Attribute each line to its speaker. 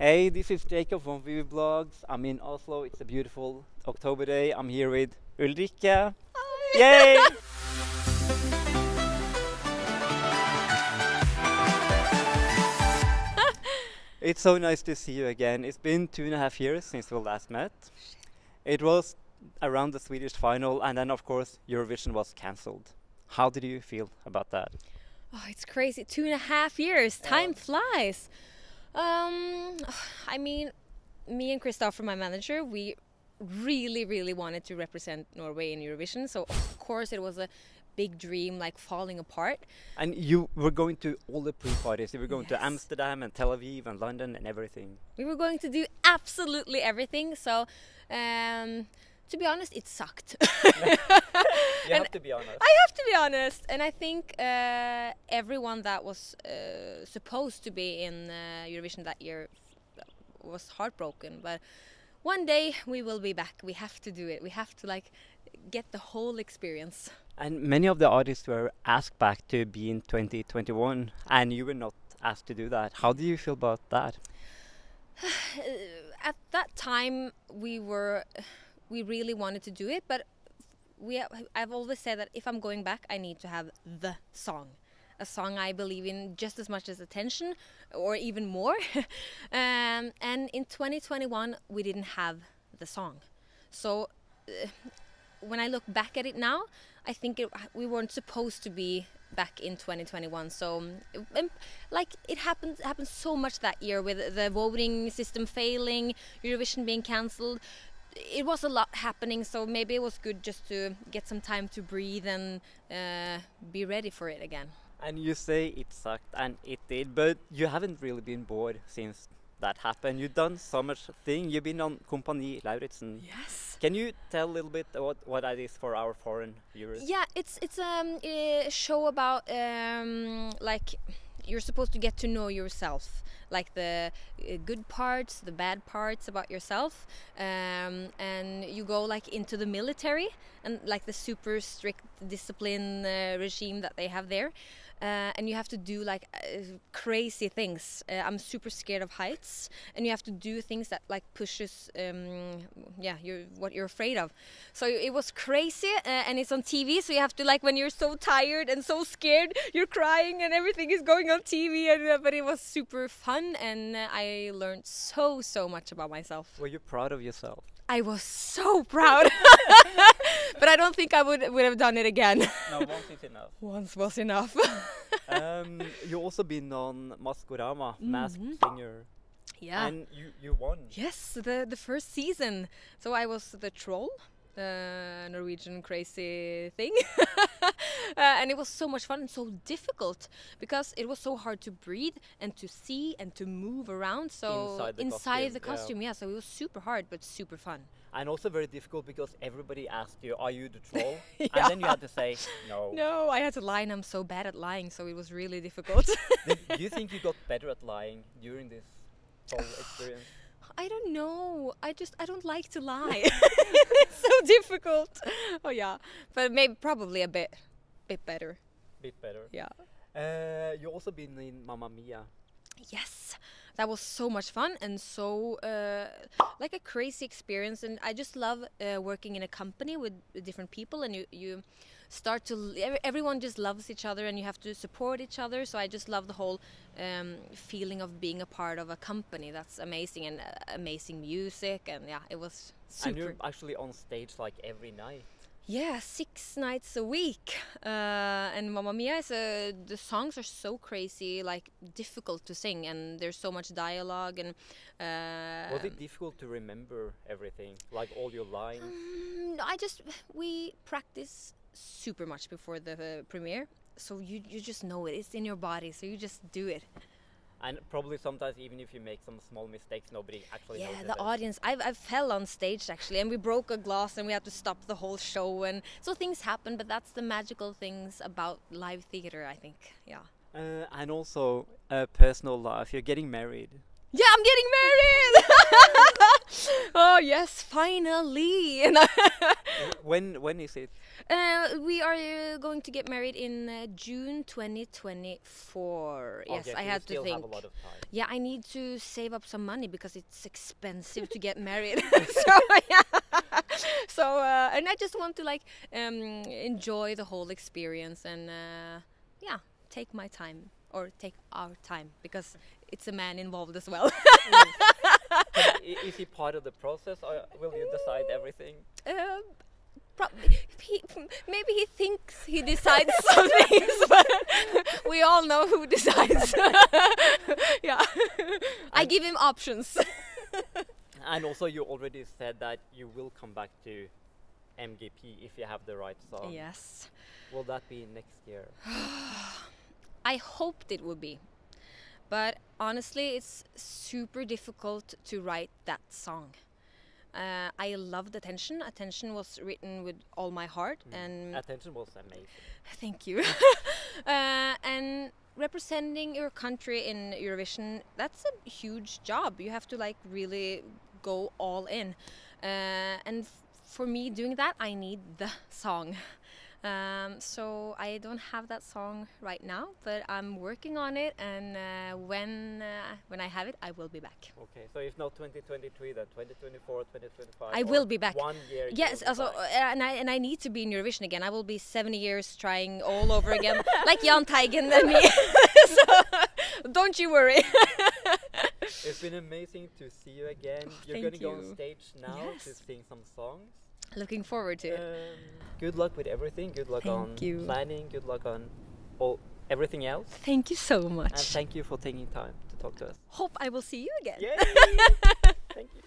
Speaker 1: Hey, this is Jacob from wiwibloggs. I'm in Oslo. It's a beautiful October day. I'm here with Ulrikke. Yay! it's so nice to see you again. It's been two and a half years since we last met. It was around the Swedish final, and then, of course, Eurovision was cancelled. How did you feel about that?
Speaker 2: Oh, it's crazy. Two and a half years. Time flies. Um, I mean, me and Christopher, my manager, we really, really wanted to represent Norway in Eurovision. So, of course, it was a big dream like falling apart.
Speaker 1: And you were going to all the pre-parties. You were going
Speaker 2: Yes.
Speaker 1: to Amsterdam and Tel Aviv and London and everything.
Speaker 2: We were going to do absolutely everything. So, um, to be honest, it sucked.
Speaker 1: You have to be honest.
Speaker 2: I have to be honest, and I think uh, everyone that was uh, supposed to be in uh, Eurovision that year was heartbroken. But one day we will be back. We have to do it. We have to like get the whole experience.
Speaker 1: And many of the artists were asked back to be in 2021, and you were not asked to do that. How do you feel about that?
Speaker 2: At that time, we were we really wanted to do it, but we I've always said that if I'm going back, I need to have the song. A song I believe in just as much as attention, or even more. um, and in 2021, we didn't have the song. So uh, when I look back at it now, I think it, we weren't supposed to be back in 2021. So, um, like it happened happened so much that year with the voting system failing, Eurovision being cancelled. It was a lot happening, so maybe it was good just to get some time to breathe and uh, be ready for it again.
Speaker 1: And you say it sucked, and it did, but you haven't really been bored since that happened. You've done so much thing. You've been on Kompani Lauritzen.
Speaker 2: Yes.
Speaker 1: Can you tell a little bit what, what that is for our foreign viewers?
Speaker 2: Yeah, it's it's um, a show about um, like you're supposed to get to know yourself, like the uh, good parts, the bad parts about yourself, um, and you go like into the military and like the super strict discipline uh, regime that they have there. Uh, and you have to do like uh, crazy things. Uh, I'm super scared of heights, and you have to do things that like pushes, um, yeah, you're what you're afraid of. So it was crazy, uh, and it's on TV. So you have to like when you're so tired and so scared, you're crying, and everything is going on TV. And uh, but it was super fun, and uh, I learned so so much about myself.
Speaker 1: Were you proud of yourself?
Speaker 2: I was so proud, but I don't think I would would have done it again.
Speaker 1: no, once is enough.
Speaker 2: Once was enough.
Speaker 1: um, you also been on Maskorama, Masked
Speaker 2: Mhm.
Speaker 1: Singer,
Speaker 2: yeah.
Speaker 1: and you you won.
Speaker 2: Yes, the the first season. So I was the troll, uh, Norwegian crazy thing, uh, and it was so much fun and so difficult because it was so hard to breathe and to see and to move around. So
Speaker 1: Inside the
Speaker 2: inside the
Speaker 1: costume, yeah.
Speaker 2: yeah. So it was super hard but super fun.
Speaker 1: And also very difficult because everybody asked you, "Are you the troll?"
Speaker 2: Yeah.
Speaker 1: And then you had to say no.
Speaker 2: No, I had to lie, and I'm so bad at lying, so it was really difficult.
Speaker 1: Do you think you got better at lying during this whole experience?
Speaker 2: I don't know. I just I don't like to lie. it's so difficult. Oh yeah, but maybe probably a bit, bit better.
Speaker 1: Bit better.
Speaker 2: Yeah.
Speaker 1: Uh, you also been in Mamma Mia.
Speaker 2: Yes, that was so much fun and so uh, like a crazy experience. And I just love uh, working in a company with different people, and you you start to everyone just loves each other, and you have to support each other. So I just love the whole um, feeling of being a part of a company. That's amazing and uh, amazing music, and yeah, it was super.
Speaker 1: And you're actually on stage like every night.
Speaker 2: Yeah, six nights a week. Uh, and Mamma Mia is a, the songs are so crazy, like difficult to sing, and there's so much dialogue and. Uh,
Speaker 1: Was it difficult to remember everything, like all your lines?
Speaker 2: Mm, I just we practice super much before the uh, premiere, so you you just know it. It's in your body, so you just do it.
Speaker 1: And probably sometimes even if you make some small mistakes, nobody actually
Speaker 2: Yeah, the
Speaker 1: it.
Speaker 2: audience. I've I fell on stage actually, and we broke a glass, and we had to stop the whole show, and so things happen. But that's the magical things about live theater, I think. Yeah.
Speaker 1: Uh, and also uh, personal life. You're getting married.
Speaker 2: Yeah, I'm getting married. oh oh yes, finally!
Speaker 1: When when is it?
Speaker 2: Uh, we are uh, going to get married in uh, June 2024. Yes,
Speaker 1: Okay, so
Speaker 2: I had to think.
Speaker 1: Have a lot of time.
Speaker 2: Yeah, I need to save up some money because it's expensive to get married. so yeah. So uh, and I just want to like um, enjoy the whole experience and uh, yeah, take my time or take our time because it's a man involved as well.
Speaker 1: But is he part of the process, or will you decide everything?
Speaker 2: Um, prob- he, maybe he thinks he decides some things, but we all know who decides. yeah, I give him options.
Speaker 1: And also, you already said that you will come back to MGP if you have the right song.
Speaker 2: yes,
Speaker 1: Will that be next year?
Speaker 2: I hoped it would be, but honestly, it's super difficult to write that song. Uh, I loved Attention. Attention was written with all my heart, and
Speaker 1: Attention was amazing.
Speaker 2: Thank you. uh, and representing your country in Eurovision, that's a huge job. You have to like really go all in. Uh, and f- for me doing that, I need the song. Um, so I don't have that song right now, but I'm working on it. And uh, when uh, when I have it, I will be back.
Speaker 1: Okay, so if not 2023, then 2024, 2025.
Speaker 2: I will be back.
Speaker 1: One year.
Speaker 2: Yes, also, uh, and I and I need to be in Eurovision again. I will be 70 years trying all over again, like Jan Teigen and me. so don't you worry.
Speaker 1: It's been amazing to see you again. You're going to go on stage now to sing some songs.
Speaker 2: Looking forward to it.
Speaker 1: Um, good luck with everything. Good luck
Speaker 2: Thank
Speaker 1: on
Speaker 2: you.
Speaker 1: planning. Good luck on all everything else.
Speaker 2: Thank you so much.
Speaker 1: And thank you for taking time to talk to us.
Speaker 2: Hope I will see you again.
Speaker 1: Yay! thank you.